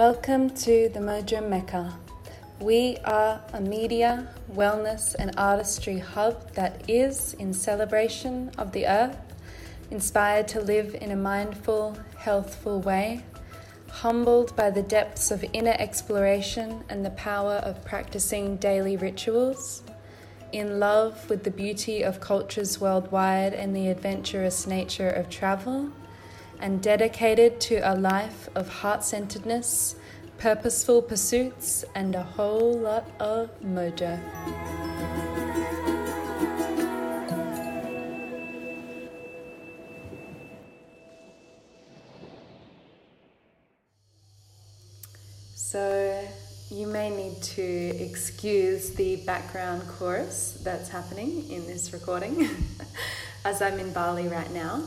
Welcome to the Mojo Mecca. We are a media, wellness, and artistry hub that is in celebration of the earth, inspired to live in a mindful, healthful way, humbled by the depths of inner exploration and the power of practicing daily rituals, in love with the beauty of cultures worldwide and the adventurous nature of travel and dedicated to a life of heart centeredness, purposeful pursuits, and a whole lot of mojo. So, you may need to excuse the background chorus that's happening in this recording as I'm in Bali right now.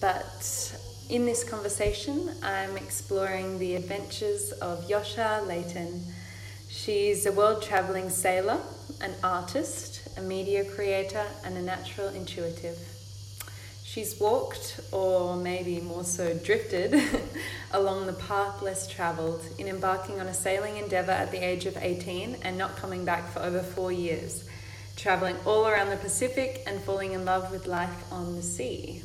But in this conversation, I'm exploring the adventures of Josje Leyten. She's a world traveling sailor, an artist, a media creator, and a natural intuitive. She's walked, or maybe more so drifted, along the path less traveled in embarking on a sailing endeavor at the age of 18 and not coming back for over four years, traveling all around the Pacific and falling in love with life on the sea.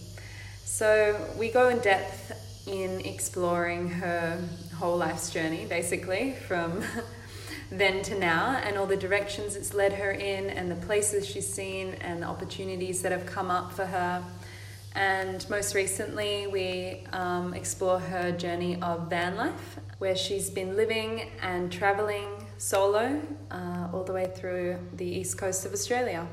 So we go in depth in exploring her whole life's journey, basically, from then to now, and all the directions it's led her in, and the places she's seen, and the opportunities that have come up for her. And most recently, we um, explore her journey of van life, where she's been living and traveling solo uh, all the way through the east coast of Australia.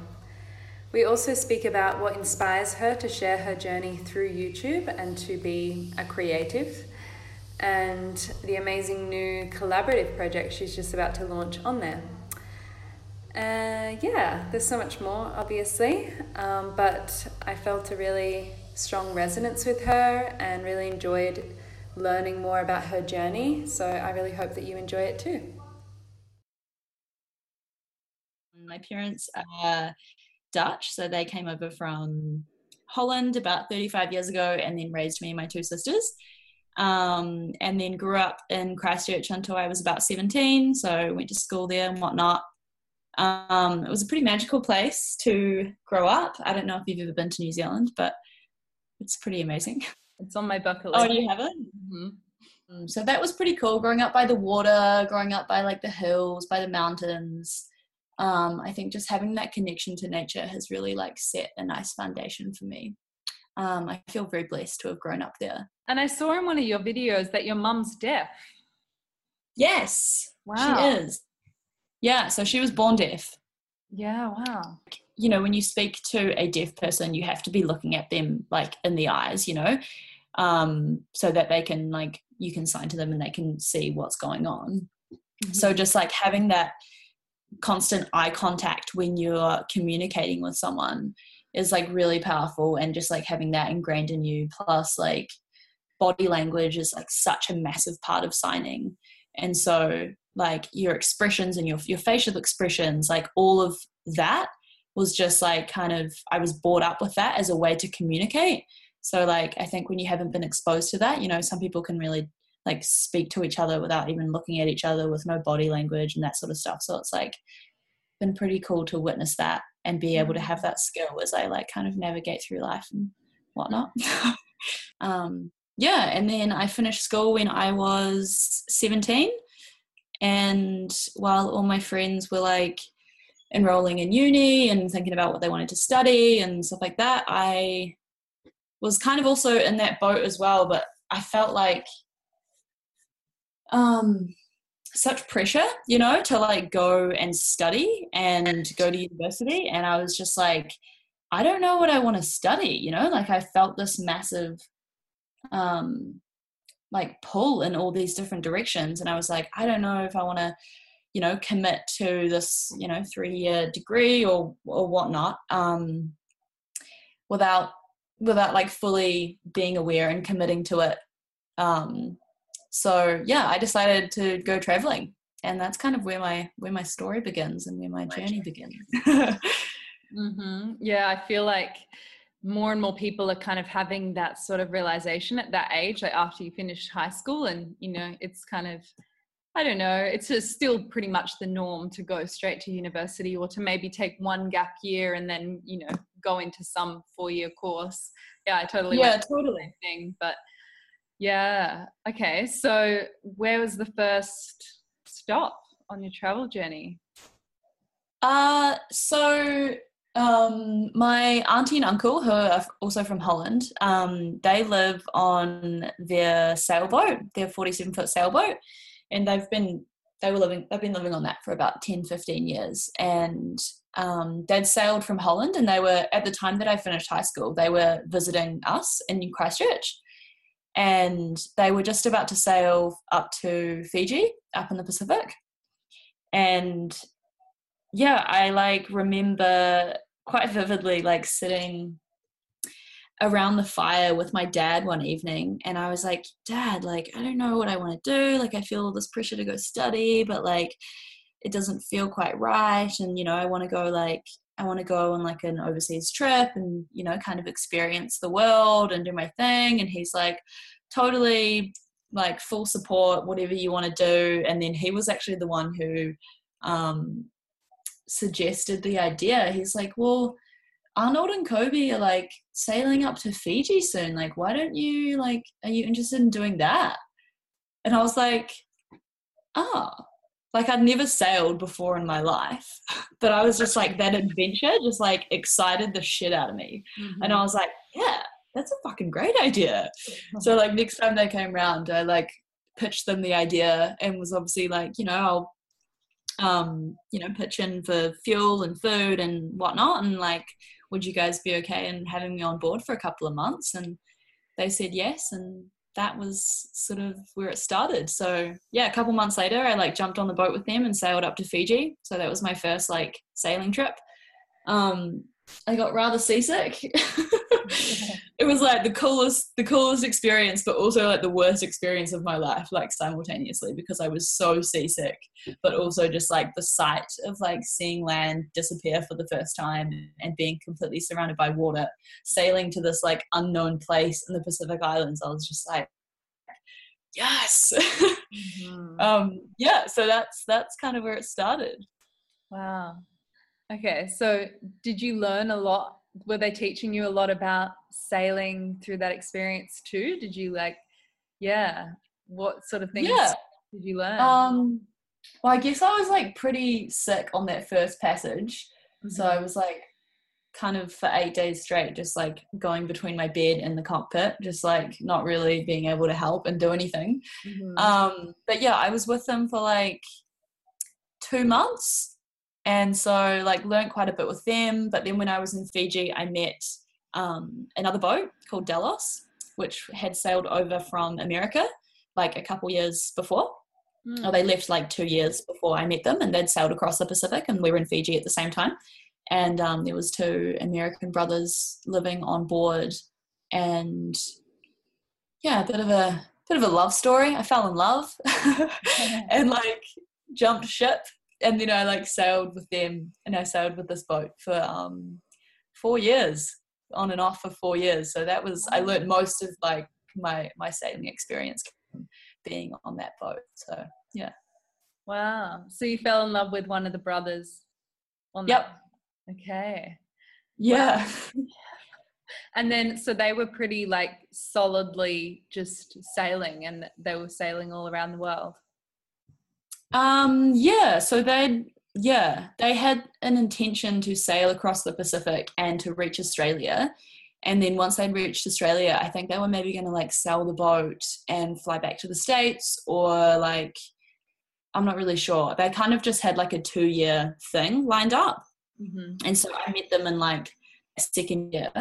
We also speak about what inspires her to share her journey through YouTube and to be a creative, and the amazing new collaborative project she's just about to launch on there. Uh, yeah, there's so much more, obviously, um, but I felt a really strong resonance with her and really enjoyed learning more about her journey. So I really hope that you enjoy it too. My parents are Dutch. So they came over from Holland about 35 years ago and then raised me and my two sisters. Um, and then grew up in Christchurch until I was about 17. So went to school there and whatnot. Um, it was a pretty magical place to grow up. I don't know if you've ever been to New Zealand, but it's pretty amazing. It's on my bucket list. Oh, you haven't? Mm-hmm. Um, so that was pretty cool. Growing up by the water, growing up by like the hills, by the mountains um, I think just having that connection to nature has really like set a nice foundation for me. Um, I feel very blessed to have grown up there. And I saw in one of your videos that your mum's deaf. Yes. Wow. She is. Yeah. So she was born deaf. Yeah. Wow. You know, when you speak to a deaf person, you have to be looking at them like in the eyes, you know, um, so that they can like, you can sign to them and they can see what's going on. Mm-hmm. So just like having that constant eye contact when you're communicating with someone is like really powerful and just like having that ingrained in you plus like body language is like such a massive part of signing. And so like your expressions and your your facial expressions like all of that was just like kind of I was brought up with that as a way to communicate. So like I think when you haven't been exposed to that you know some people can really like speak to each other without even looking at each other with no body language and that sort of stuff. So it's like been pretty cool to witness that and be able to have that skill as I like kind of navigate through life and whatnot. um, yeah, and then I finished school when I was 17. And while all my friends were like enrolling in uni and thinking about what they wanted to study and stuff like that, I was kind of also in that boat as well. But I felt like um, such pressure, you know, to like go and study and go to university. And I was just like, I don't know what I want to study, you know, like I felt this massive um like pull in all these different directions. And I was like, I don't know if I want to, you know, commit to this, you know, three year degree or or whatnot. Um without without like fully being aware and committing to it um so yeah i decided to go traveling and that's kind of where my where my story begins and where my journey begins mm-hmm. yeah i feel like more and more people are kind of having that sort of realization at that age, like after you finish high school, and you know, it's kind of I don't know, it's just still pretty much the norm to go straight to university or to maybe take one gap year and then, you know, go into some four year course. Yeah, I totally yeah, totally thing. But yeah, okay. So where was the first stop on your travel journey? Uh so um, my auntie and uncle, who are also from Holland, um, they live on their sailboat, their 47 foot sailboat, and they've been they were living they've been living on that for about 10 15 years and um, they'd sailed from holland and they were at the time that i finished high school they were visiting us in christchurch and they were just about to sail up to fiji up in the pacific and yeah i like remember quite vividly like sitting around the fire with my dad one evening and I was like, Dad, like, I don't know what I want to do. Like, I feel all this pressure to go study, but like, it doesn't feel quite right. And, you know, I want to go like, I want to go on like an overseas trip and, you know, kind of experience the world and do my thing. And he's like, totally like full support, whatever you want to do. And then he was actually the one who um, suggested the idea. He's like, well, Arnold and Kobe are like sailing up to Fiji soon. Like, why don't you like are you interested in doing that? And I was like, ah, oh. Like I'd never sailed before in my life. But I was just like that adventure just like excited the shit out of me. Mm-hmm. And I was like, yeah, that's a fucking great idea. so like next time they came around, I like pitched them the idea and was obviously like, you know, I'll um, you know, pitch in for fuel and food and whatnot and like would you guys be okay in having me on board for a couple of months? And they said yes. And that was sort of where it started. So yeah, a couple months later, I like jumped on the boat with them and sailed up to Fiji. So that was my first like sailing trip. Um, I got rather seasick. it was like the coolest the coolest experience but also like the worst experience of my life like simultaneously because i was so seasick but also just like the sight of like seeing land disappear for the first time and being completely surrounded by water sailing to this like unknown place in the pacific islands i was just like yes! Mm-hmm. um yeah so that's that's kind of where it started. Wow. Okay so did you learn a lot were they teaching you a lot about sailing through that experience too? Did you like, yeah, what sort of things yeah. did you learn? Um, well, I guess I was like pretty sick on that first passage. Mm-hmm. So I was like kind of for eight days straight, just like going between my bed and the cockpit, just like not really being able to help and do anything. Mm-hmm. Um, but yeah, I was with them for like two months and so like learned quite a bit with them. But then when i was in fiji i met um, another boat called delos which had sailed over from america like a couple years before. Mm. or they left like two years before i met them and they'd sailed across the pacific and we were in fiji at the same time. And um, there was two american brothers living on board. And yeah a bit of a bit of a love story. I fell in love and like jumped ship and then I like sailed with them and I sailed with this boat for um four years on and off for four years. So that was I learned most of like my my sailing experience being on that boat. So yeah. Wow. So you fell in love with one of the brothers on Yep. That? Okay. Yeah. Wow. and then so they were pretty like solidly just sailing and they were sailing all around the world. Um, yeah, so they yeah, they had an intention to sail across the Pacific and to reach Australia. And then once they'd reached Australia, I think they were maybe going to like sell the boat and fly back to the States or like, I'm not really sure. They kind of just had like a two year thing lined up. Mm-hmm. And so I met them in like a second year.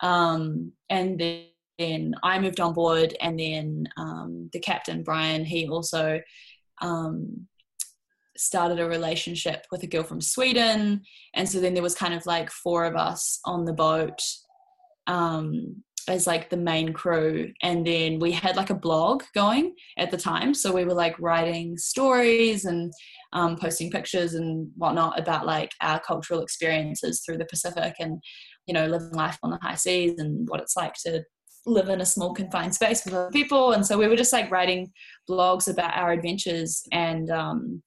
Um, and then, then I moved on board, and then um, the captain, Brian, he also um, started a relationship with a girl from Sweden. And so then there was kind of like four of us on the boat um, as like the main crew. And then we had like a blog going at the time. So we were like writing stories and um, posting pictures and whatnot about like our cultural experiences through the Pacific. And you know living life on the high seas and what it's like to live in a small confined space with other people. And so we were just like writing blogs about our adventures and um,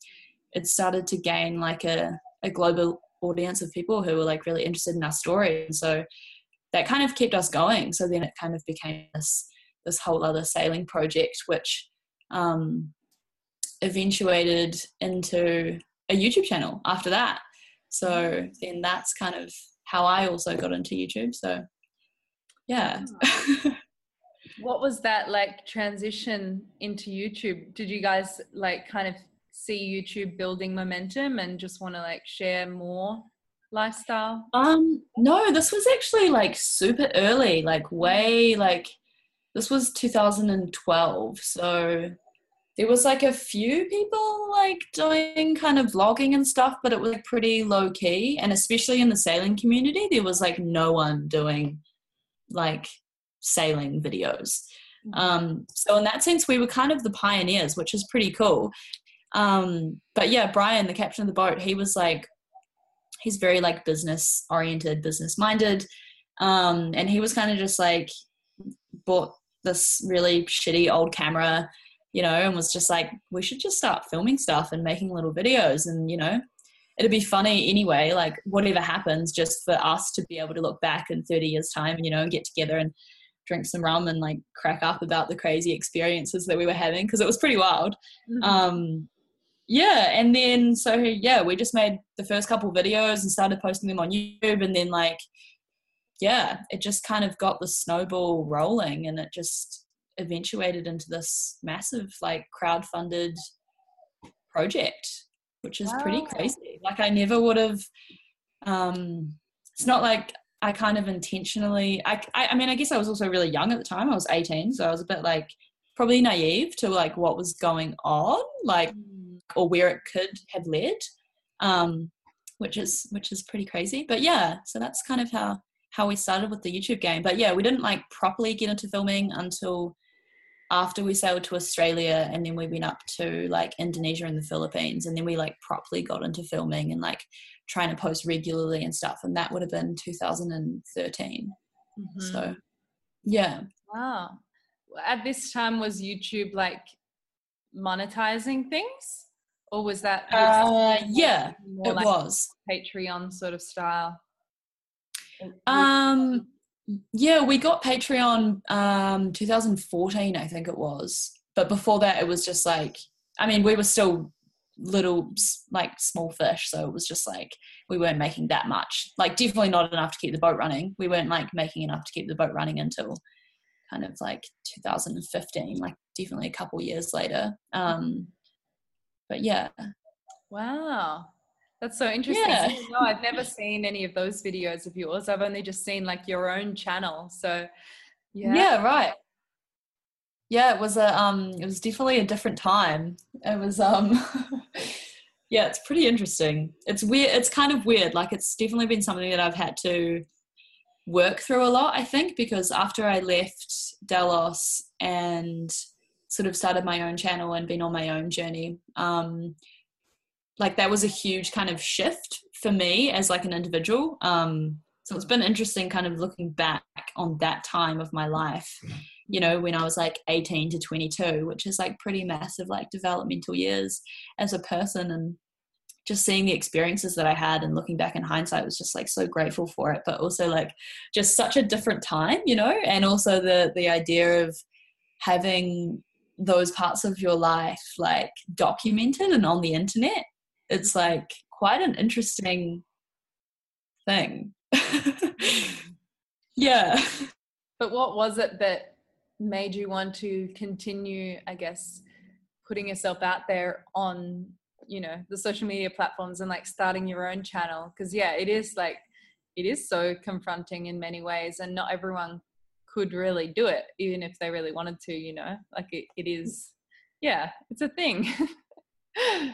it started to gain like a, a global audience of people who were like really interested in our story. And so that kind of kept us going. So then it kind of became this this whole other sailing project which um, eventuated into a youtube channel after that. So then that's kind of how i also got into youtube. So yeah. What was that like transition into youtube? Did you guys like kind of see youtube building momentum and just want to like share more lifestyle? Um no this was actually like super early like way like this was 2012 so there was like a few people like doing kind of vlogging and stuff but it was pretty low key and especially in the sailing community there was like no one doing like sailing videos. Mm-hmm. Um, so in that sense, we were kind of the pioneers, which is pretty cool. Um, but yeah, Brian, the captain of the boat, he was like, he's very like business oriented, business minded. Um, and he was kind of just like bought this really shitty old camera, you know, and was just like, we should just start filming stuff and making little videos and, you know, it'd be funny anyway, like whatever happens, just for us to be able to look back in 30 years' time, you know, and get together and drink some rum and like crack up about the crazy experiences that we were having because it was pretty wild. Mm-hmm. Um, yeah, and then so yeah, we just made the first couple videos and started posting them on YouTube, and then like yeah, it just kind of got the snowball rolling, and it just eventuated into this massive like crowd funded project which is wow. pretty crazy. Like I never would have. Um, it's not like I kind of intentionally. I, I, I mean, I guess I was also really young at the time. I was 18, so I was a bit like probably naive to like what was going on, like mm. or where it could have led. Um, which is which is pretty crazy. But yeah, so that's kind of how how we started with the YouTube game. But yeah, we didn't like properly get into filming until after we sailed to Australia and then we went up to like Indonesia and the Philippines and then we like properly got into filming and like trying to post regularly and stuff and that would have been 2013 mm-hmm. so yeah. Wow. At this time was youtube like monetizing things? Or was that uh, yeah it like was. Patreon sort of style? Um yeah, we got Patreon um 2014, I think it was. But before that it was just like I mean, we were still little like small fish, so it was just like we weren't making that much. Like definitely not enough to keep the boat running. We weren't like making enough to keep the boat running until kind of like 2015, like definitely a couple years later. Um but yeah. Wow. That's so interesting. Yeah. no, I've never seen any of those videos of yours. I've only just seen like your own channel. So yeah. Yeah, right. Yeah, it was a um it was definitely a different time. It was um yeah, it's pretty interesting. It's weird it's kind of weird. Like it's definitely been something that I've had to work through a lot, I think, because after I left Delos and sort of started my own channel and been on my own journey, um, like that was a huge kind of shift for me as like an individual. Um so it's been interesting kind of looking back on that time of my life you know when i was like 18 to 22 which is like pretty massive like developmental years as a person. And just seeing the experiences that i had and looking back in hindsight was just like so grateful for it but also like just such a different time you know? And also the the idea of having those parts of your life like documented and on the internet it's like quite an interesting thing. yeah. But what was it that made you want to continue, I guess, putting yourself out there on, you know, the social media platforms and like starting your own channel? Because, yeah, it is like, it is so confronting in many ways, and not everyone could really do it, even if they really wanted to, you know, like it, it is, yeah, it's a thing.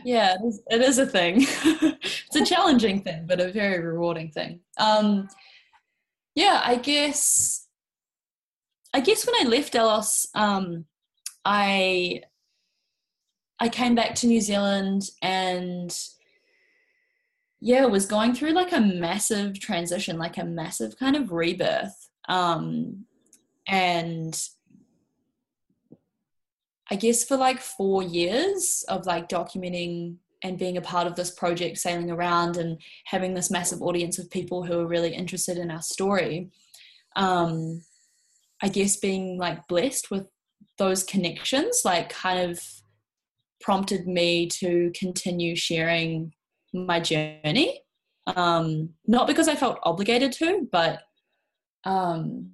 yeah, it is, it is a thing. it's a challenging thing, but a very rewarding thing. Um, yeah, I guess. I guess when I left Delos, um, I I came back to New Zealand and yeah, was going through like a massive transition, like a massive kind of rebirth. Um, and I guess for like four years of like documenting and being a part of this project, sailing around and having this massive audience of people who are really interested in our story, um, I guess being like blessed with those connections, like kind of prompted me to continue sharing my journey. Um, not because I felt obligated to, but um,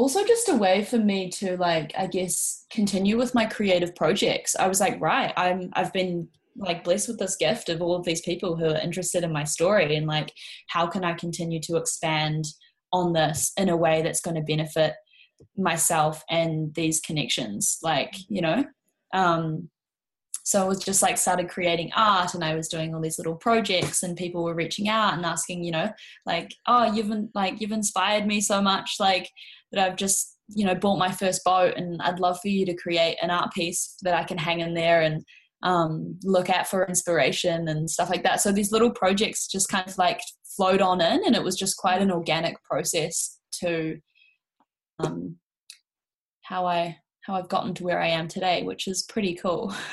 also just a way for me to like, I guess, continue with my creative projects. I was like, right, I'm I've been like blessed with this gift of all of these people who are interested in my story and like how can I continue to expand on this in a way that's going to benefit myself and these connections like you know um so I was just like started creating art and I was doing all these little projects and people were reaching out and asking, you know, like, oh, you've like you've inspired me so much, like that I've just, you know, bought my first boat and I'd love for you to create an art piece that I can hang in there and um, look at for inspiration and stuff like that. So these little projects just kind of like flowed on in and it was just quite an organic process to um, how I how I've gotten to where I am today, which is pretty cool.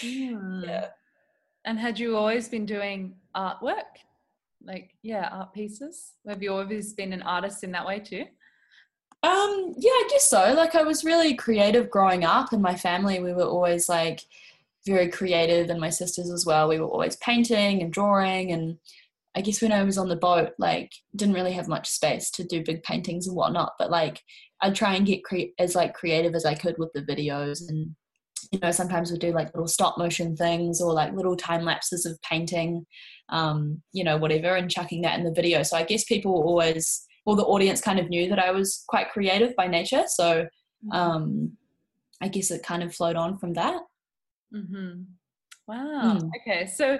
mm. Yeah. And had you always been doing artwork? Like, yeah, art pieces? Have you always been an artist in that way too? Um, yeah, I guess so. Like I was really creative growing up and my family we were always like very creative and my sisters as well. We were always painting and drawing and I guess when I was on the boat, like didn't really have much space to do big paintings and whatnot, but like I'd try and get cre- as like creative as I could with the videos and you know sometimes we'd do like little stop motion things or like little time lapses of painting um, you know whatever and chucking that in the video so i guess people were always well the audience kind of knew that i was quite creative by nature so mm-hmm. um, i guess it kind of flowed on from that mm-hmm. wow mm. okay so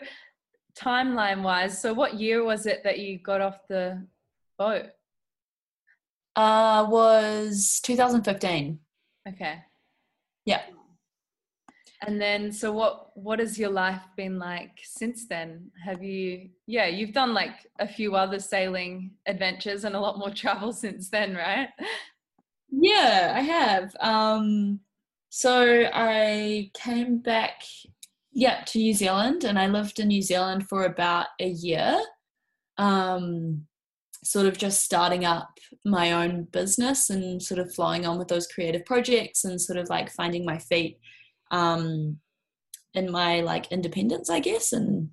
timeline wise so what year was it that you got off the boat uh, was 2015. Okay. Yeah. And then, so what what has your life been like since then? Have you, yeah, you've done like a few other sailing adventures and a lot more travel since then, right? Yeah, I have. Um, so I came back, yeah, to New Zealand, and I lived in New Zealand for about a year. Um, sort of just starting up my own business and sort of flowing on with those creative projects and sort of like finding my feet um, in my like independence, I guess, and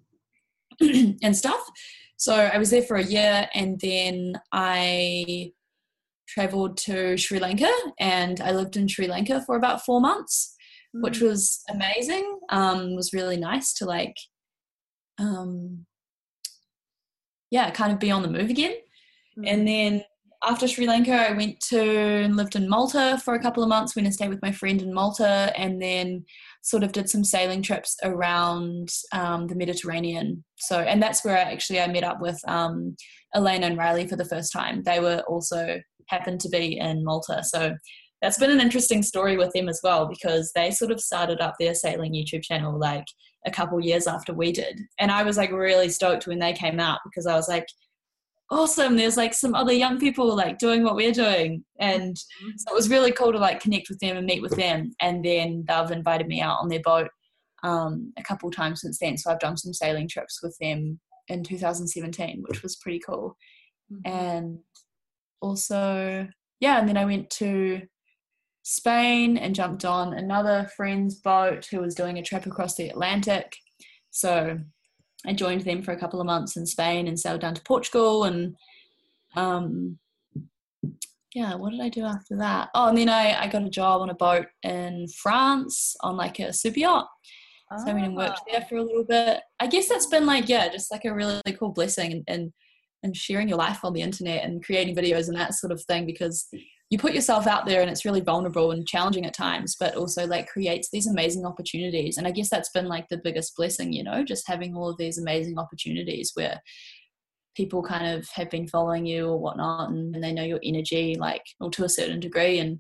and stuff. So I was there for a year, and then I traveled to Sri Lanka, and I lived in Sri Lanka for about four months, mm. which was amazing. Um, was really nice to like, um, yeah, kind of be on the move again. Mm. And then after Sri Lanka, I went to and lived in Malta for a couple of months, went and stayed with my friend in Malta, and then sort of did some sailing trips around um, the Mediterranean. So, and that's where I actually I met up with um, Elayna and Riley for the first time. They were also happened to be in Malta. So that's been an interesting story with them as well because they sort of started up their sailing YouTube channel like a couple years after we did. And I was like really stoked when they came out because I was like, awesome there's like some other young people like doing what we're doing. And mm-hmm. so it was really cool to like connect with them and meet with them. And then they've invited me out on their boat um, a couple times since then. So i've done some sailing trips with them in 2017 which was pretty cool. Mm-hmm. and also yeah and then i went to spain and jumped on another friend's boat who was doing a trip across the atlantic. So I joined them for a couple of months in Spain and sailed down to Portugal and um, yeah, what did I do after that? Oh, and then I, I got a job on a boat in France on like a super yacht. Oh. So I went and worked there for a little bit. I guess that's been like, yeah, just like a really cool blessing and, and, and sharing your life on the internet and creating videos and that sort of thing because you put yourself out there and it's really vulnerable and challenging at times but also like creates these amazing opportunities. And i guess that's been like the biggest blessing you know just having all of these amazing opportunities where people kind of have been following you or whatnot and, and they know your energy like or to a certain degree. And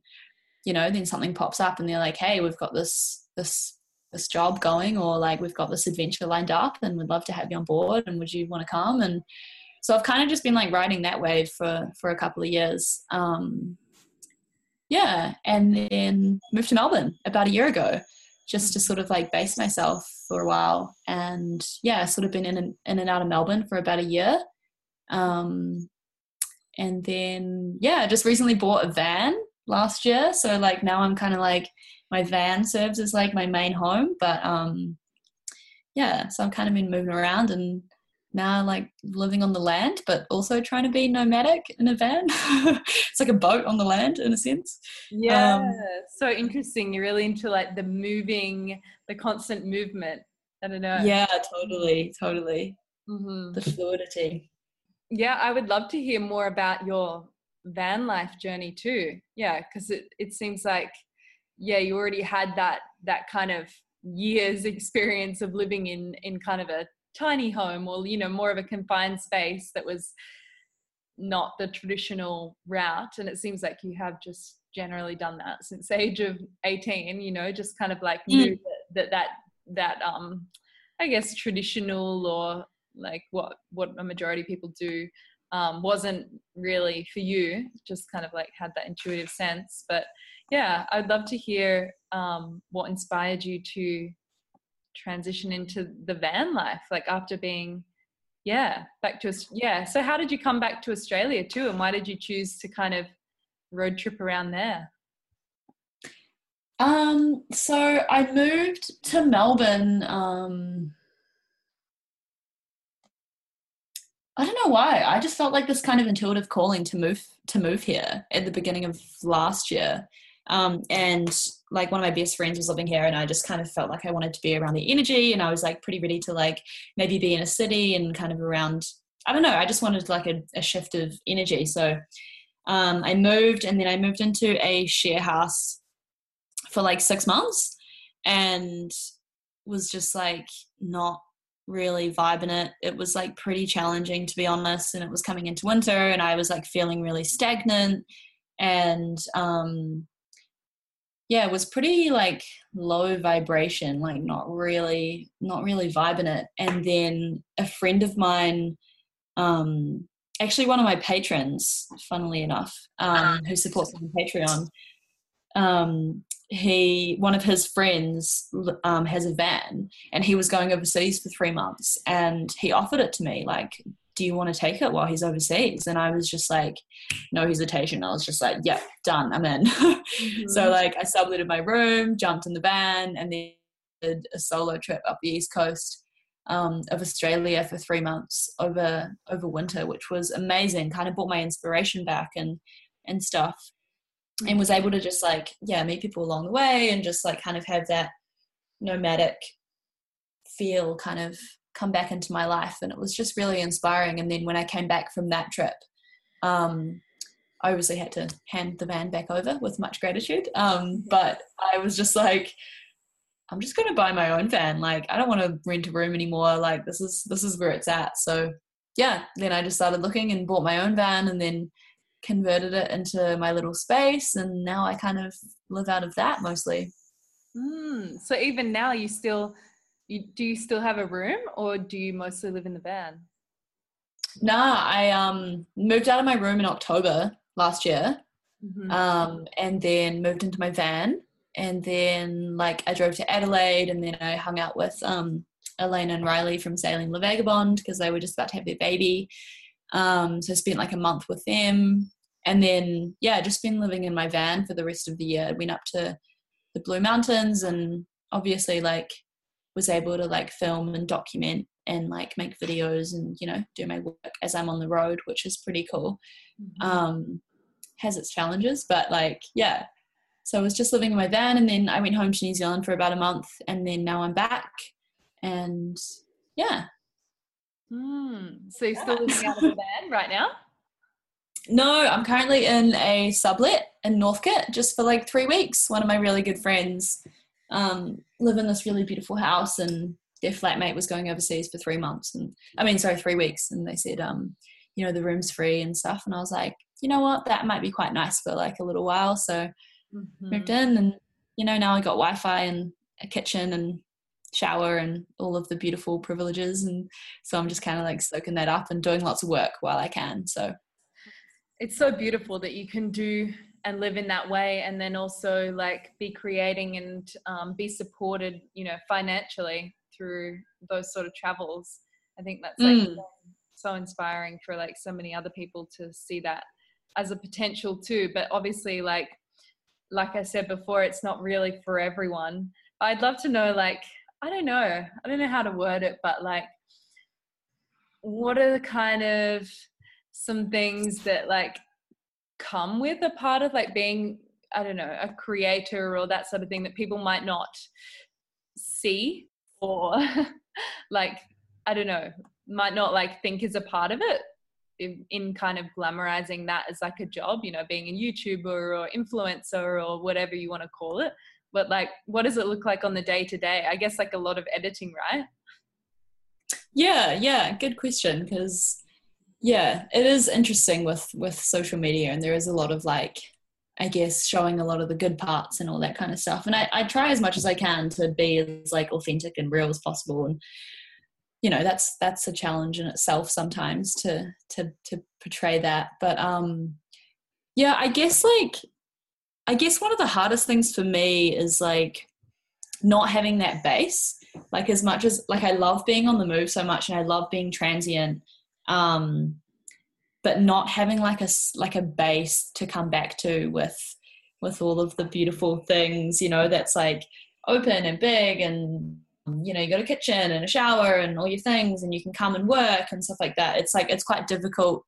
you know then something pops up and they're like hey we've got this this this job going or like we've got this adventure lined up and we'd love to have you on board and would you want to come? And so I've kind of just been like riding that wave for for a couple of years. Um yeah and then moved to Melbourne about a year ago just to sort of like base myself for a while. And yeah sort of been in and, in and out of Melbourne for about a year. Um and then yeah just recently bought a van last year. So like now I'm kind of like my van serves as like my main home. But um yeah so i've kind of been moving around and now like living on the land but also trying to be nomadic in a van. It's like a boat on the land in a sense. Yeah. Um, so interesting you're really into like the moving the constant movement. I don't know. Yeah totally totally. Mm-hmm. the fluidity. Yeah i would love to hear more about your van life journey too. Yeah because it, it seems like yeah you already had that that kind of years experience of living in in kind of a tiny home or you know more of a confined space that was not the traditional route and it seems like you have just generally done that since the age of 18 you know just kind of like mm. that that that um i guess traditional or like what what a majority of people do um, wasn't really for you just kind of like had that intuitive sense but yeah, I'd love to hear um, what inspired you to transition into the van life, like after being, yeah, back to us yeah. So how did you come back to Australia too, and why did you choose to kind of road trip around there? Um, so I moved to Melbourne. Um, I don't know why. I just felt like this kind of intuitive calling to move to move here at the beginning of last year. Um, and like one of my best friends was living here and I just kind of felt like I wanted to be around the energy and I was like pretty ready to like maybe be in a city and kind of around I don't know, I just wanted like a, a shift of energy. So um, I moved and then I moved into a share house for like six months and was just like not really vibing it. It was like pretty challenging to be honest. And it was coming into winter and I was like feeling really stagnant and um yeah, it was pretty like low vibration, like not really, not really vibing it. And then a friend of mine, um, actually one of my patrons, funnily enough, um, who supports me on Patreon, um, he one of his friends um, has a van and he was going overseas for three months and he offered it to me like do you want to take it while he's overseas? And I was just like, no hesitation. I was just like, yeah, done. I'm in. Mm-hmm. so like I subletted my room, jumped in the van, and then did a solo trip up the east coast um, of Australia for three months over over winter, which was amazing. Kind of brought my inspiration back and and stuff, mm-hmm. and was able to just like yeah meet people along the way and just like kind of have that nomadic feel kind of come back into my life and it was just really inspiring. And then when i came back from that trip um, i obviously had to hand the van back over with much gratitude. Um, but i was just like i'm just going to buy my own van. Like i don't want to rent a room anymore. Like this is this is where it's at. So yeah then i just started looking and bought my own van and then converted it into my little space. And now i kind of live out of that mostly. Mm, so even now you still you, do you still have a room or do you mostly live in the van? Nah, I um moved out of my room in October last year. Mm-hmm. Um, and then moved into my van and then like I drove to Adelaide and then I hung out with um Elaine and Riley from Sailing La Vagabonde because they were just about to have their baby. Um, so I spent like a month with them and then yeah, just been living in my van for the rest of the year. Went up to the Blue Mountains and obviously like was able to like film and document and like make videos and you know do my work as I'm on the road, which is pretty cool. Mm-hmm. Um, has its challenges, but like yeah. So I was just living in my van, and then I went home to New Zealand for about a month, and then now I'm back, and yeah. Mm. So you're still living out of the van right now? No, I'm currently in a sublet in Northcote just for like three weeks. One of my really good friends um, live in this really beautiful house and their flatmate was going overseas for three months and I mean sorry three weeks and they said um you know the room's free and stuff and I was like you know what? That might be quite nice for like a little while. So mm-hmm. moved in and you know now I got Wi-Fi and a kitchen and shower and all of the beautiful privileges and so i'm just kind of like soaking that up and doing lots of work while i can so. It's so beautiful that you can do and live in that way and then also like be creating and um, be supported you know financially through those sort of travels. I think that's like mm. so inspiring for like so many other people to see that as a potential too. But obviously like like i said before it's not really for everyone. I'd love to know like i don't know. I don't know how to word it but like what are the kind of some things that like come with a part of like being i don't know a creator or that sort of thing that people might not see or like i don't know might not like think is a part of it in, in, kind of glamorizing that as like a job you know being a youtuber or influencer or whatever you want to call it. But like what does it look like on the day to day i guess like a lot of editing right? Yeah yeah good question because yeah it is interesting with with social media and there is a lot of like i guess showing a lot of the good parts and all that kind of stuff. And i, I try as much as i can to be as like authentic and real as possible. And you know that's that's a challenge in itself sometimes to to to portray that. But um yeah i guess like i guess one of the hardest things for me is like not having that base. Like as much as like i love being on the move so much and i love being transient um, but not having like a like a base to come back to with with all of the beautiful things you know that's like open and big and you know you got a kitchen and a shower and all your things and you can come and work and stuff like that. It's like it's quite difficult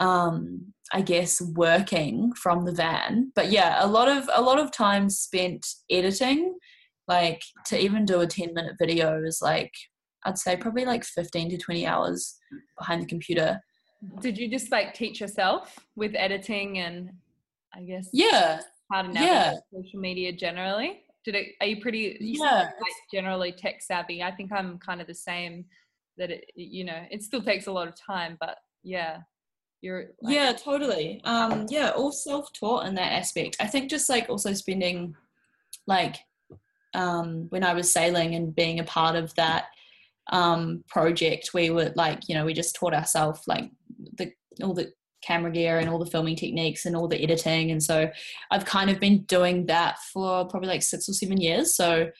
um i guess working from the van. But yeah a lot of a lot of time spent editing like to even do a 10 minute video is like I'd say probably like 15 to 20 hours behind the computer. Did you just like teach yourself with editing and I guess yeah how to navigate yeah. social media generally? Did it are you pretty you yeah like generally tech savvy? I think I'm kind of the same that it you know it still takes a lot of time but yeah you're like, yeah totally um yeah all self-taught in that aspect i think just like also spending like um when i was sailing and being a part of that um, project, we were like, you know, we just taught ourselves like the all the camera gear and all the filming techniques and all the editing. And so I've kind of been doing that for probably like six or seven years. So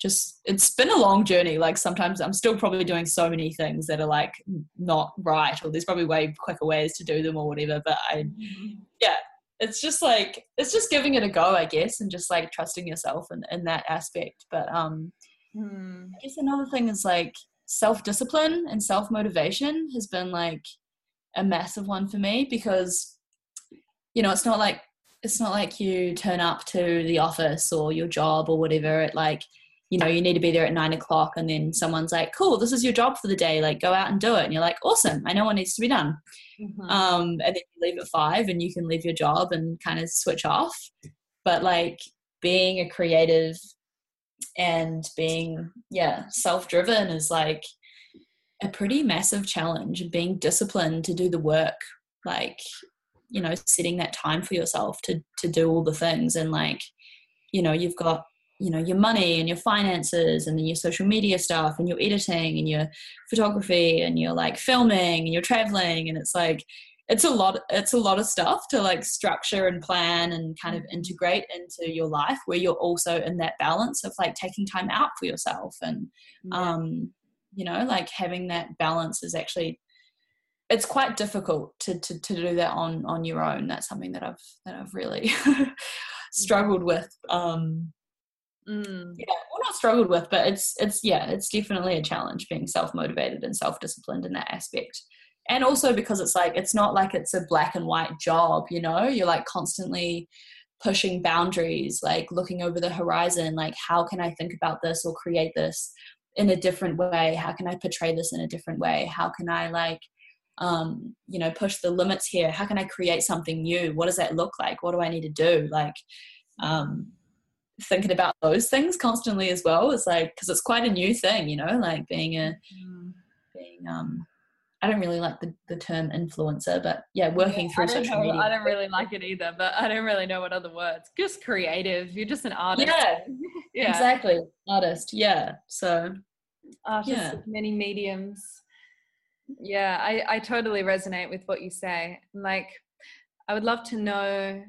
just it's been a long journey. Like sometimes I'm still probably doing so many things that are like not right, or there's probably way quicker ways to do them or whatever. But I, mm-hmm. yeah, it's just like it's just giving it a go, I guess, and just like trusting yourself in, in that aspect. But um, hmm. I guess another thing is like self discipline and self motivation has been like a massive one for me because you know it's not like it's not like you turn up to the office or your job or whatever at like you know you need to be there at nine o'clock and then someone's like cool this is your job for the day like go out and do it. And you're like awesome i know what needs to be done. Mm-hmm. um, and then you leave at five and you can leave your job and kind of switch off. But like being a creative and being yeah self-driven is like a pretty massive challenge being disciplined to do the work like you know setting that time for yourself to to do all the things and like you know you've got you know your money and your finances and then your social media stuff and your editing and your photography and your like filming and you're traveling and it's like it's a lot it's a lot of stuff to like structure and plan and kind of integrate into your life where you're also in that balance of like taking time out for yourself and yeah. um you know like having that balance is actually it's quite difficult to, to to do that on on your own that's something that i've that i've really struggled with um mm. yeah well not struggled with but it's it's yeah it's definitely a challenge being self-motivated and self-disciplined in that aspect and also because it's like it's not like it's a black and white job you know? You're like constantly pushing boundaries like looking over the horizon like how can i think about this or create this in a different way? How can i portray this in a different way? How can i like um you know push the limits here? How can i create something new? What does that look like? What do i need to do? Like um thinking about those things constantly as well is like because it's quite a new thing you know? Like being a mm. being um I don't really like the, the term influencer, but yeah, working yeah, through social know, media. I don't really like it either, but I don't really know what other words. Just creative. You're just an artist. Yeah, yeah. exactly. Artist. Yeah. So, artist yeah. many mediums. Yeah, I, I totally resonate with what you say. Like, I would love to know,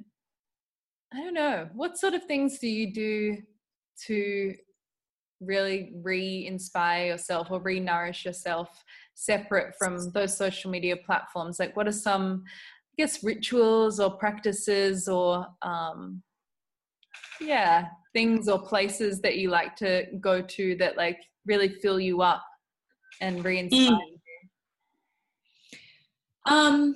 I don't know, what sort of things do you do to really re-inspire yourself or re-nourish yourself separate from those social media platforms like what are some i guess rituals or practices or um yeah things or places that you like to go to that like really fill you up and re-inspire mm. you um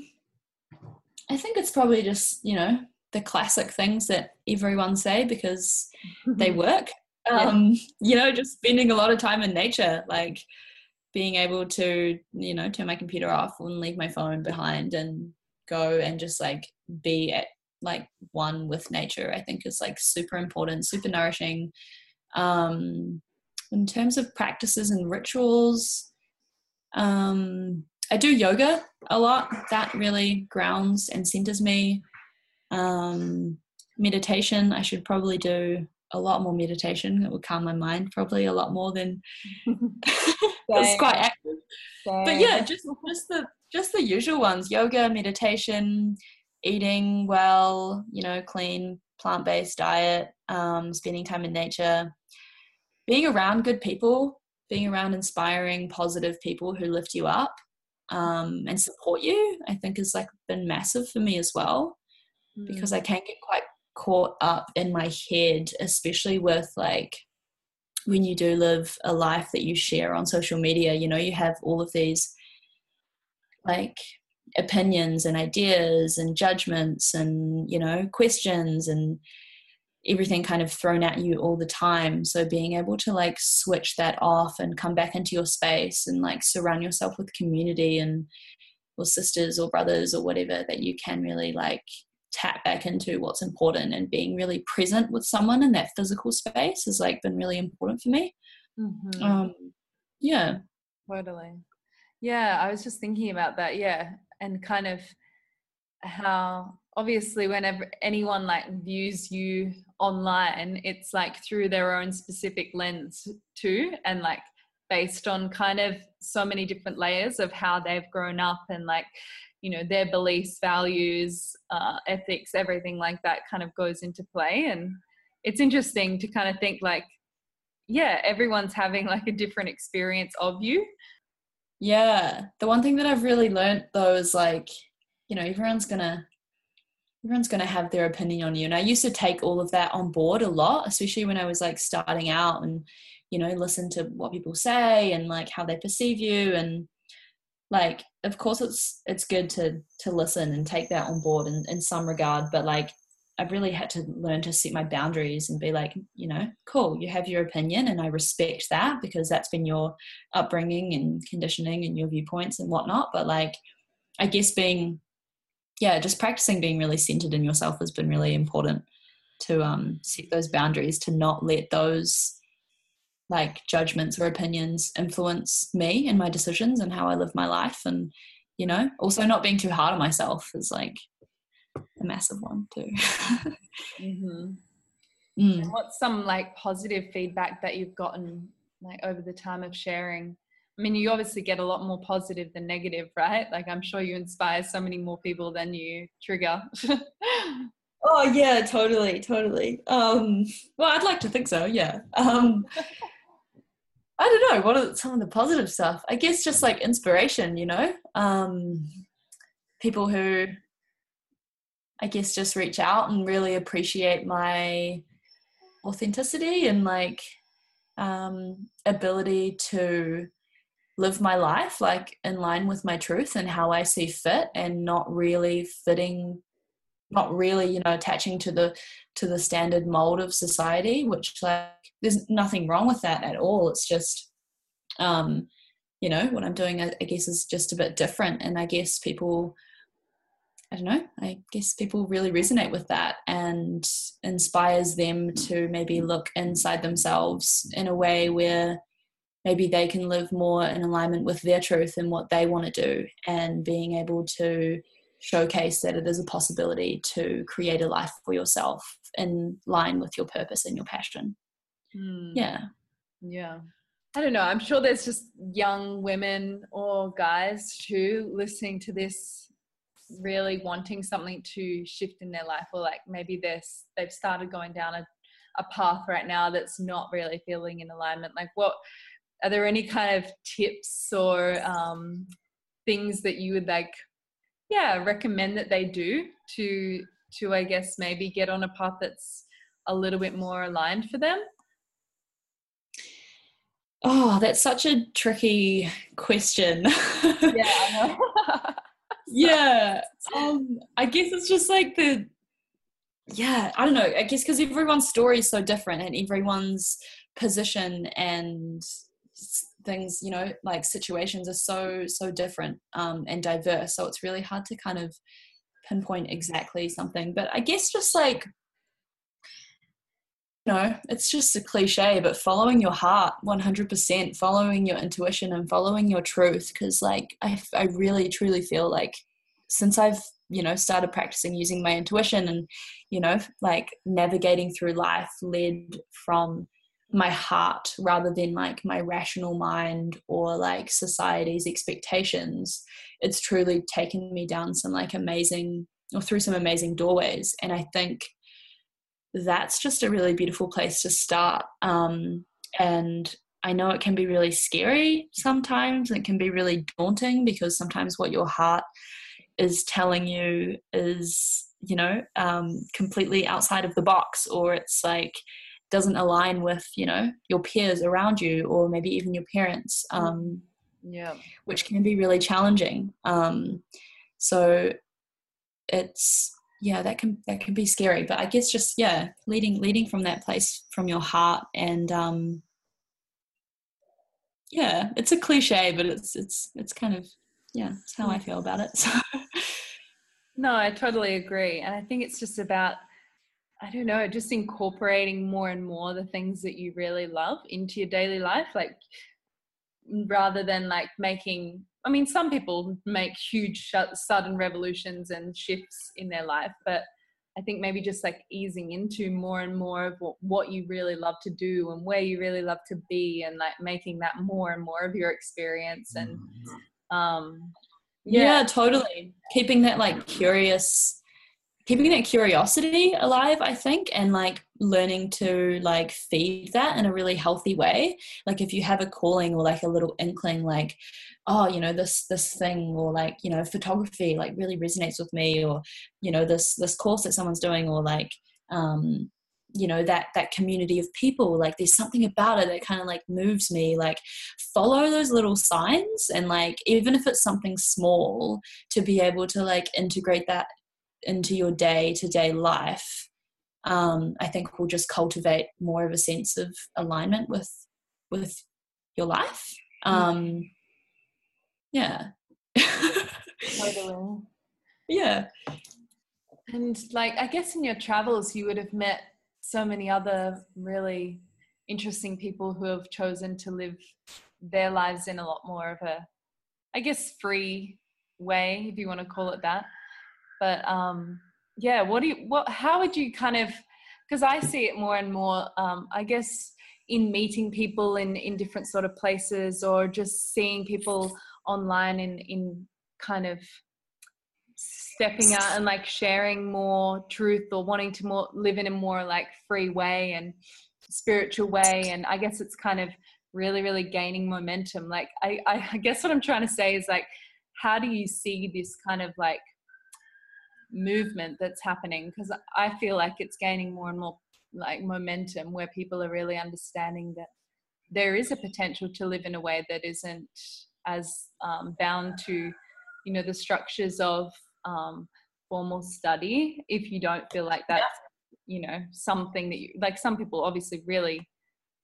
i think it's probably just you know the classic things that everyone say because they work um you know just spending a lot of time in nature like being able to you know turn my computer off and leave my phone behind and go and just like be at like one with nature i think is like super important super nourishing. Um in terms of practices and rituals um i do yoga a lot. That really grounds and centers me. Um meditation i should probably do a lot more meditation. It would calm my mind probably a lot more than it's quite active. Same. But yeah, just just the just the usual ones: yoga, meditation, eating well, you know, clean plant based diet, um, spending time in nature, being around good people, being around inspiring, positive people who lift you up um, and support you. I think has like been massive for me as well mm. because I can get quite caught up in my head, especially with like when you do live a life that you share on social media, you know, you have all of these like opinions and ideas and judgments and, you know, questions and everything kind of thrown at you all the time. So being able to like switch that off and come back into your space and like surround yourself with community and or sisters or brothers or whatever that you can really like tap back into what's important and being really present with someone in that physical space has like been really important for me. Mm-hmm. um yeah. Totally. Yeah i was just thinking about that yeah and kind of how obviously whenever anyone like views you online it's like through their own specific lens too and like based on kind of so many different layers of how they've grown up and like you know their beliefs values uh, ethics everything like that kind of goes into play. And it's interesting to kind of think like yeah everyone's having like a different experience of you. Yeah. The one thing that i've really learned though is like you know everyone's gonna everyone's gonna have their opinion on you. And i used to take all of that on board a lot especially when i was like starting out and you know listen to what people say and like how they perceive you. And like of course it's it's good to to listen and take that on board in, in some regard. But like i've really had to learn to set my boundaries and be like you know cool you have your opinion and i respect that because that's been your upbringing and conditioning and your viewpoints and whatnot. But like i guess being yeah just practicing being really centered in yourself has been really important to um set those boundaries to not let those like judgments or opinions influence me and my decisions and how I live my life. And, you know, also not being too hard on myself is like a massive one too. mm-hmm. mm. What's some like positive feedback that you've gotten like over the time of sharing? I mean, you obviously get a lot more positive than negative, right? Like, I'm sure you inspire so many more people than you trigger. oh yeah, totally, totally. Um, well, I'd like to think so. Yeah. Um, I don't know what are some of the positive stuff. I guess just like inspiration, you know, um, people who I guess just reach out and really appreciate my authenticity and like um, ability to live my life like in line with my truth and how I see fit and not really fitting not really you know attaching to the to the standard mold of society which like there's nothing wrong with that at all. It's just um you know what i'm doing I, I guess is just a bit different. And i guess people I don't know, I guess people really resonate with that and inspires them to maybe look inside themselves in a way where maybe they can live more in alignment with their truth and what they want to do and being able to showcase that it is a possibility to create a life for yourself in line with your purpose and your passion Mm. yeah Yeah. I don't know. I'm sure there's just young women or guys too listening to this really wanting something to shift in their life or like maybe they're, they've started going down a, a path right now that's not really feeling in alignment. Like what are there any kind of tips or um, things that you would like yeah recommend that they do to to I guess maybe get on a path that's a little bit more aligned for them? oh that's such a tricky question Yeah, I know. yeah um i guess it's just like the yeah i don't know i guess because everyone's story is so different and everyone's position and things you know like situations are so so different um and diverse so it's really hard to kind of pinpoint exactly something but i guess just like no, it's just a cliche, but following your heart 100%, following your intuition and following your truth. Because, like, I, I really truly feel like since I've, you know, started practicing using my intuition and, you know, like navigating through life led from my heart rather than like my rational mind or like society's expectations, it's truly taken me down some like amazing or through some amazing doorways. And I think that's just a really beautiful place to start. Um, and I know it can be really scary sometimes. It can be really daunting because sometimes what your heart is telling you is, you know, um, completely outside of the box, or it's like doesn't align with, you know, your peers around you, or maybe even your parents, um, yeah. which can be really challenging. Um, so it's yeah that can that can be scary but i guess just yeah leading leading from that place from your heart and um yeah it's a cliche but it's it's it's kind of yeah it's how i feel about it so No, I totally agree. And I think it's just about, I don't know, just incorporating more and more the things that you really love into your daily life. Like, rather than like making, I mean, some people make huge, sh- sudden revolutions and shifts in their life, but I think maybe just like easing into more and more of what, what you really love to do and where you really love to be and like making that more and more of your experience. And, um, yeah. totally keeping that like curious keeping that curiosity alive i think and like learning to like feed that in a really healthy way. Like if you have a calling or like a little inkling like oh you know this this thing or like you know photography like really resonates with me or you know this this course that someone's doing or like um you know that that community of people like there's something about it that kind of like moves me. Like follow those little signs and like even if it's something small to be able to like integrate that into your day to day life um i think will just cultivate more of a sense of alignment with with your life um yeah totally. yeah And like, I guess in your travels, you would have met so many other really interesting people who have chosen to live their lives in a lot more of a, I guess, free way, if you want to call it that. But um, yeah, what do you, what, how would you kind of, because I see it more and more, um, I guess, in meeting people in, in different sort of places or just seeing people online in, in kind of stepping out and like sharing more truth or wanting to more live in a more like free way and spiritual way. And i guess it's kind of really really gaining momentum. Like i i guess what i'm trying to say is like how do you see this kind of like movement that's happening because i feel like it's gaining more and more like momentum where people are really understanding that there is a potential to live in a way that isn't as um, bound to you know the structures of um, formal study if you don't feel like that's you know something that you like some people obviously really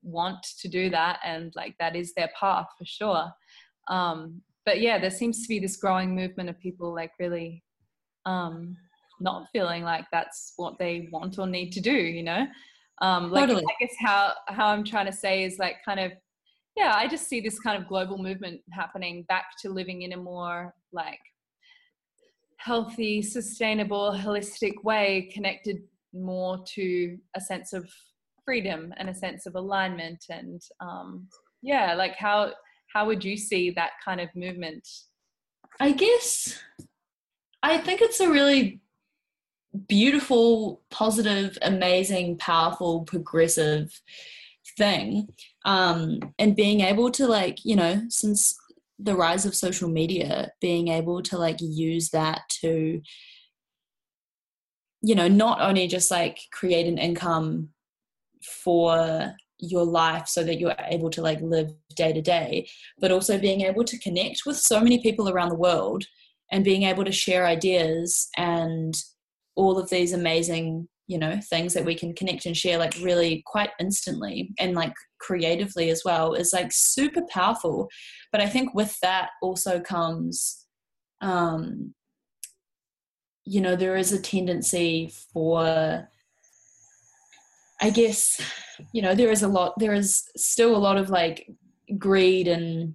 want to do that and like that is their path for sure. Um, but yeah there seems to be this growing movement of people like really um, not feeling like that's what they want or need to do you know um, like Totally. i guess how how i'm trying to say is like kind of yeah, I just see this kind of global movement happening back to living in a more like healthy, sustainable, holistic way, connected more to a sense of freedom and a sense of alignment. And um, yeah, like how how would you see that kind of movement? I guess I think it's a really beautiful, positive, amazing, powerful, progressive thing. Um, and being able to like, you know, since the rise of social media, being able to like use that to, you know, not only just like create an income for your life so that you're able to like live day to day, but also being able to connect with so many people around the world and being able to share ideas and all of these amazing you know things that we can connect and share like really quite instantly and like creatively as well is like super powerful. But i think with that also comes um you know there is a tendency for i guess you know there is a lot there is still a lot of like greed and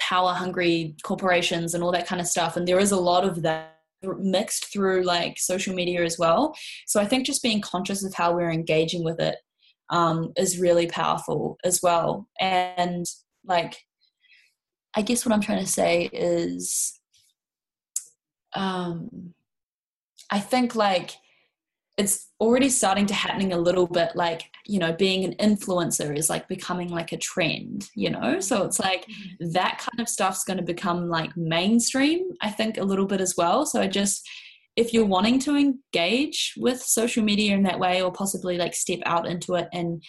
power hungry corporations and all that kind of stuff and there is a lot of that mixed through like social media as well. So I think just being conscious of how we're engaging with it um, is really powerful as well. And like, I guess what I'm trying to say is, um, I think like it's already starting to happening a little bit like you know being an influencer is like becoming like a trend you know so it's like mm-hmm. that kind of stuff's going to become like mainstream i think a little bit as well so i just if you're wanting to engage with social media in that way or possibly like step out into it and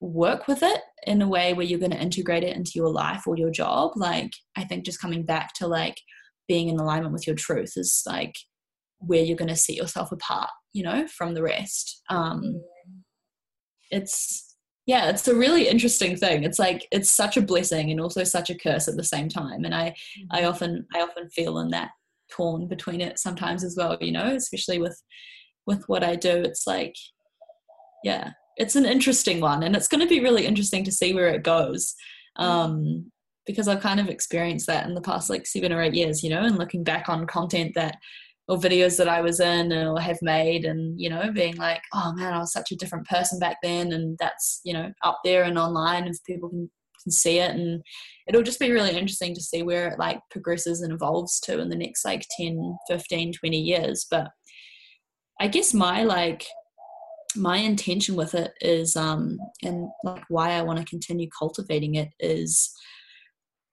work with it in a way where you're going to integrate it into your life or your job like i think just coming back to like being in alignment with your truth is like where you're going to set yourself apart you know from the rest. Um it's yeah it's a really interesting thing. It's like it's such a blessing and also such a curse at the same time. And i mm-hmm. i often i often feel in that torn between it sometimes as well you know especially with with what i do. It's like yeah it's an interesting one. And it's going to be really interesting to see where it goes. Mm-hmm. um because i've kind of experienced that in the past like seven or eight years you know and looking back on content that or videos that I was in or have made and you know being like oh man I was such a different person back then and that's you know up there and online if people can can see it. And it'll just be really interesting to see where it like progresses and evolves to in the next like 10 15 20 years. But I guess my like my intention with it is um and like why I want to continue cultivating it is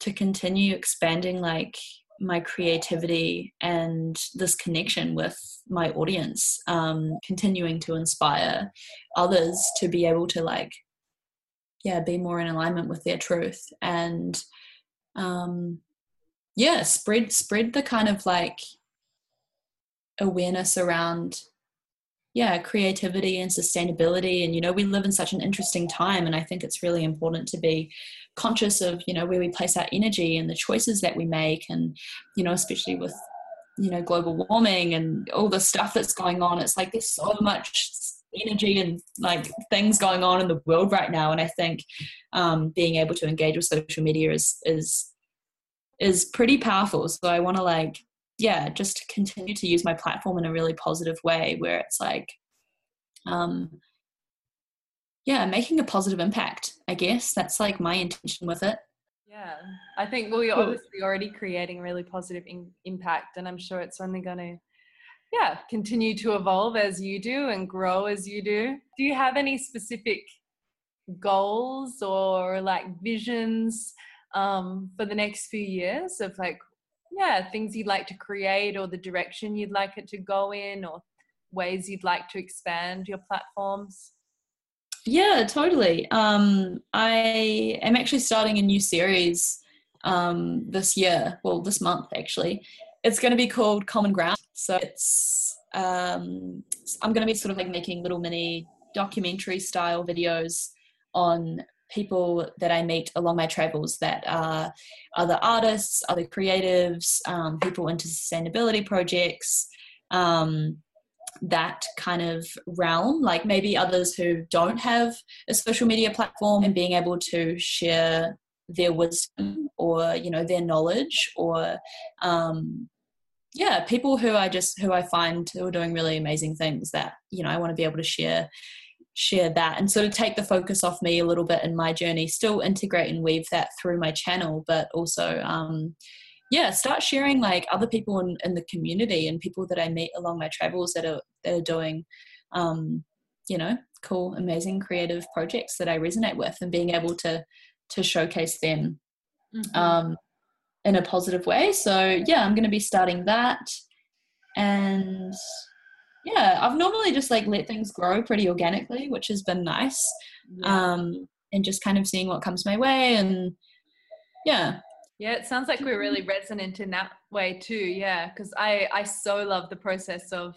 to continue expanding like my creativity and this connection with my audience um, continuing to inspire others to be able to like yeah be more in alignment with their truth and um yeah spread spread the kind of like awareness around yeah creativity and sustainability. And you know we live in such an interesting time and i think it's really important to be conscious of you know where we place our energy and the choices that we make. And you know especially with you know global warming and all the stuff that's going on it's like there's so much energy and like things going on in the world right now. And i think um, being able to engage with social media is is is pretty powerful. So i want to like yeah just continue to use my platform in a really positive way where it's like um yeah making a positive impact i guess. That's like my intention with it. Yeah. I think well you're cool. obviously already creating a really positive in- impact and i'm sure it's only going to yeah continue to evolve as you do and grow as you do. Do you have any specific goals or like visions um, for the next few years of like yeah things you'd like to create or the direction you'd like it to go in or ways you'd like to expand your platforms? Yeah totally. Um, i am actually starting a new series um, this year well this month actually. It's going to be called common ground. So it's um, i'm going to be sort of like making little mini documentary style videos on people that I meet along my travels that are other artists, other creatives, um, people into sustainability projects, um, that kind of realm, like maybe others who don't have a social media platform and being able to share their wisdom or you know their knowledge or um, yeah people who i just who i find who are doing really amazing things that you know i want to be able to share share that and sort of take the focus off me a little bit in my journey still integrate and weave that through my channel but also um yeah start sharing like other people in, in the community and people that i meet along my travels that are that are doing um you know cool amazing creative projects that i resonate with and being able to to showcase them mm-hmm. um in a positive way. So yeah, I'm going to be starting that, and yeah, I've normally just like let things grow pretty organically, which has been nice. Yeah. Um, and just kind of seeing what comes my way, and yeah. Yeah, it sounds like we're really resonant in that way too. Yeah, because I I so love the process of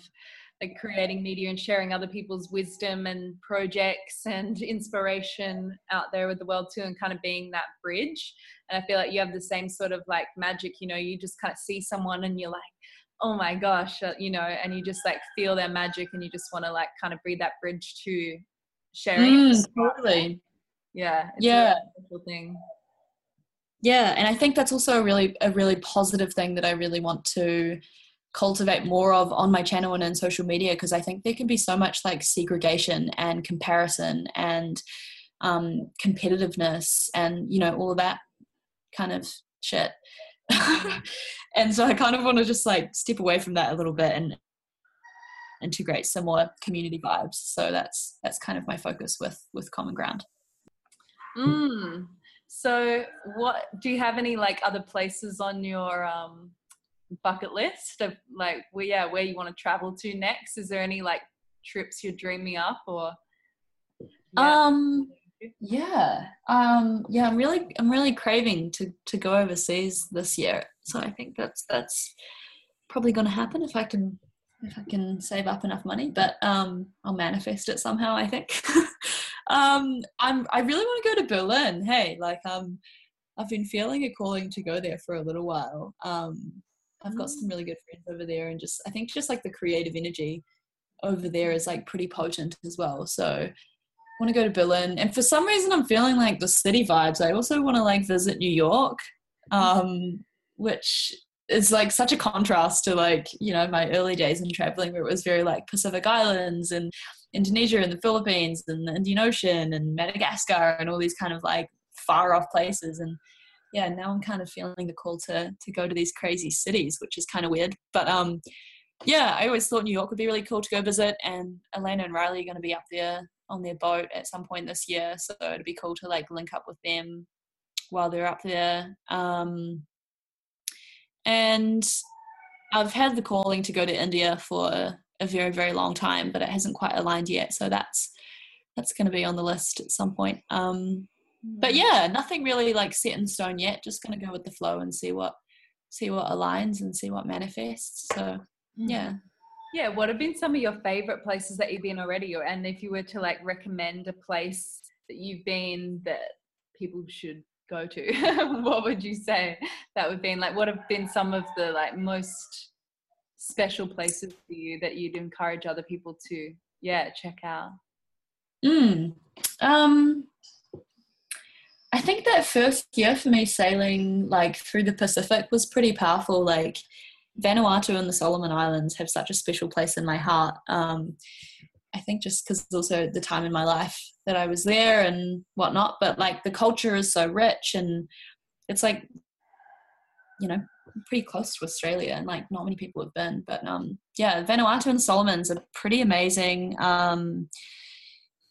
like creating media and sharing other people's wisdom and projects and inspiration out there with the world too and kind of being that bridge and i feel like you have the same sort of like magic you know you just kind of see someone and you're like oh my gosh uh, you know and you just like feel their magic and you just want to like kind of be that bridge to sharing mm, totally. Yeah yeah. thing. Yeah and i think that's also a really a really positive thing that i really want to cultivate more of on my channel and in social media because I think there can be so much like segregation and comparison and um, competitiveness and you know all of that kind of shit. and so I kind of want to just like step away from that a little bit and integrate some more community vibes. So that's that's kind of my focus with with Common Ground. Mm. So what do you have any like other places on your um bucket list of like where yeah where you want to travel to next is there any like trips you're dreaming up or yeah. um yeah. Um yeah i'm really i'm really craving to to go overseas this year. So i think that's that's probably going to happen if i can if i can save up enough money but um i'll manifest it somehow i think. Um i'm i really want to go to berlin. Hey like um i've been feeling a calling to go there for a little while. Um I've got some mm. really good friends over there, and just I think just like the creative energy over there is like pretty potent as well. So want to go to Berlin, and for some reason I'm feeling like the city vibes. I also want to like visit New York, um, which is like such a contrast to like you know my early days in traveling, where it was very like Pacific Islands and Indonesia and the Philippines and the Indian Ocean and Madagascar and all these kind of like far off places and yeah, now I'm kind of feeling the call to to go to these crazy cities, which is kind of weird. But um, yeah, I always thought New York would be really cool to go visit, and Elayna and Riley are going to be up there on their boat at some point this year, so it'd be cool to like link up with them while they're up there. Um, and I've had the calling to go to India for a very very long time, but it hasn't quite aligned yet. So that's that's going to be on the list at some point. Um, but mm. yeah nothing really like set in stone yet just gonna go with the flow and see what see what aligns and see what manifests so mm. yeah yeah what have been some of your favorite places that you've been already and if you were to like recommend a place that you've been that people should go to what would you say that would be like what have been some of the like most special places for you that you'd encourage other people to yeah check out mm. um I think that first year for me sailing like through the Pacific was pretty powerful. Like Vanuatu and the Solomon Islands have such a special place in my heart. Um, I think just because also the time in my life that I was there and whatnot, but like the culture is so rich and it's like, you know, pretty close to Australia and like not many people have been. But um, yeah, Vanuatu and Solomons are pretty amazing. Um,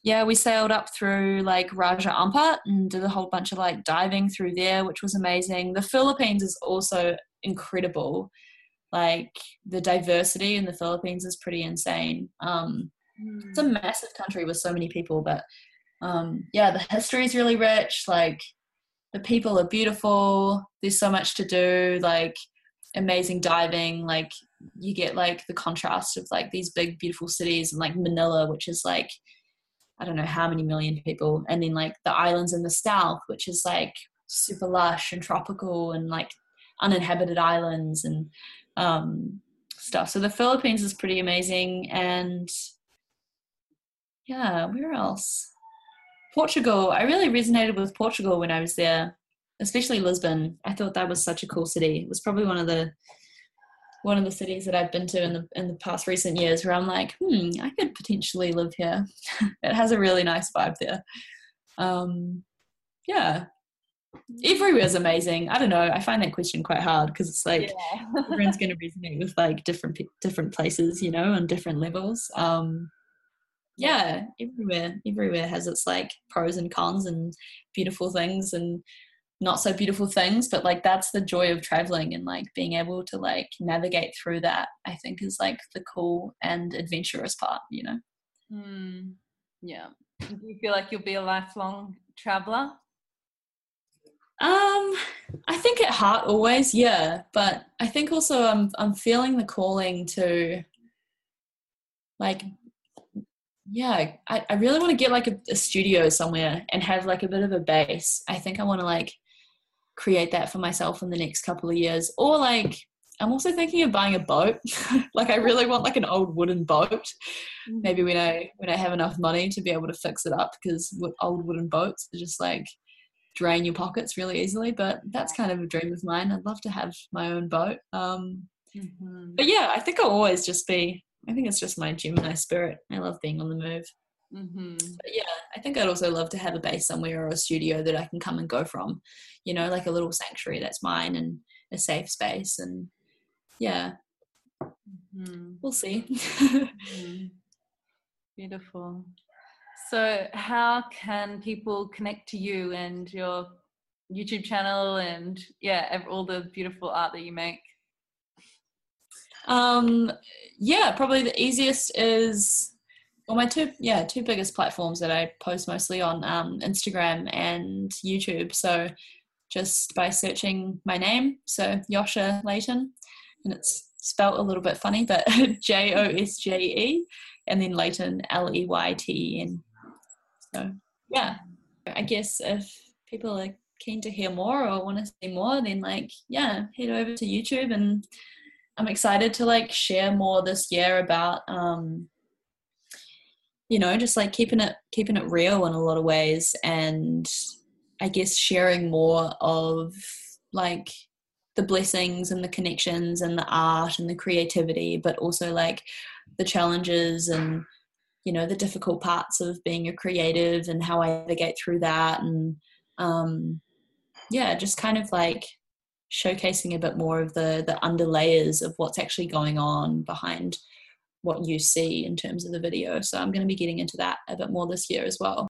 yeah, we sailed up through like Raja Ampat and did a whole bunch of like diving through there, which was amazing. The Philippines is also incredible. Like the diversity in the Philippines is pretty insane. Um, mm. It's a massive country with so many people, but um, yeah, the history is really rich. Like the people are beautiful. There's so much to do. Like amazing diving. Like you get like the contrast of like these big beautiful cities and like Manila, which is like I don't know how many million people, and then like the islands in the south, which is like super lush and tropical and like uninhabited islands, and um, stuff. So the Philippines is pretty amazing, and yeah, where else? Portugal. I really resonated with Portugal when I was there, especially Lisbon. I thought that was such a cool city. It was probably one of the one of the cities that I've been to in the in the past recent years where I'm like, hmm, I could potentially live here. it has a really nice vibe there. Um, yeah, everywhere's amazing. I don't know. I find that question quite hard because it's like yeah. everyone's going to resonate with like different different places, you know, on different levels. Um, yeah, everywhere, everywhere has its like pros and cons and beautiful things and not so beautiful things. But like that's the joy of traveling and like being able to like navigate through that. I think is like the cool and adventurous part, you know. Mm, yeah. Do you feel like you'll be a lifelong traveler? Um, I think at heart always, yeah. But I think also I'm I'm feeling the calling to like yeah, I, I really want to get like a, a studio somewhere and have like a bit of a base. I think I want to like create that for myself in the next couple of years. Or like I'm also thinking of buying a boat. like I really want like an old wooden boat. Mm-hmm. Maybe when I when I have enough money to be able to fix it up because old wooden boats are just like drain your pockets really easily. But that's kind of a dream of mine. I'd love to have my own boat. Um, mm-hmm. But yeah, I think I'll always just be. I think it's just my Gemini spirit. I love being on the move. Mm-hmm. yeah, I think I'd also love to have a base somewhere or a studio that I can come and go from. You know, like a little sanctuary that's mine and a safe space. And yeah, mm-hmm. we'll see. mm-hmm. Beautiful. So, how can people connect to you and your YouTube channel and yeah, all the beautiful art that you make? Um, yeah, probably the easiest is well, my two yeah two biggest platforms that I post mostly on um, Instagram and YouTube. So just by searching my name, so Josje Leyten, and it's spelt a little bit funny, but J O S J E, and then Leyten L E Y T E N. So yeah, I guess if people are keen to hear more or want to see more, then like yeah, head over to YouTube and I'm excited to like share more this year about um you know just like keeping it keeping it real in a lot of ways and I guess sharing more of like the blessings and the connections and the art and the creativity but also like the challenges and you know the difficult parts of being a creative and how I navigate through that and um yeah just kind of like showcasing a bit more of the the under layers of what's actually going on behind what you see in terms of the video. So I'm going to be getting into that a bit more this year as well.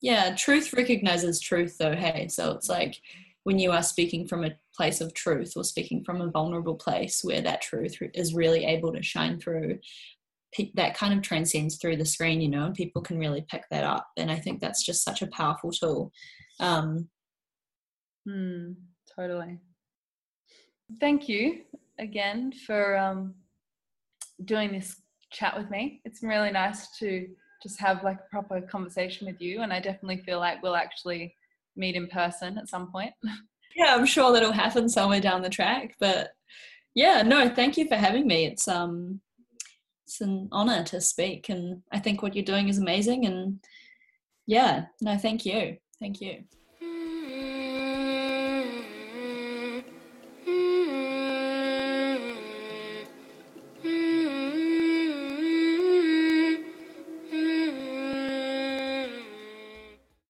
Yeah truth recognizes truth though hey. So it's like when you are speaking from a place of truth or speaking from a vulnerable place where that truth is really able to shine through that kind of transcends through the screen, you know, and people can really pick that up. And I think that's just such a powerful tool. Um, hmm, totally. Thank you again for um, doing this chat with me. It's really nice to just have like a proper conversation with you. And I definitely feel like we'll actually meet in person at some point. Yeah, I'm sure that'll happen somewhere down the track. But yeah, no, thank you for having me. It's um it's an honor to speak and i think what you're doing is amazing and yeah no thank you. Thank you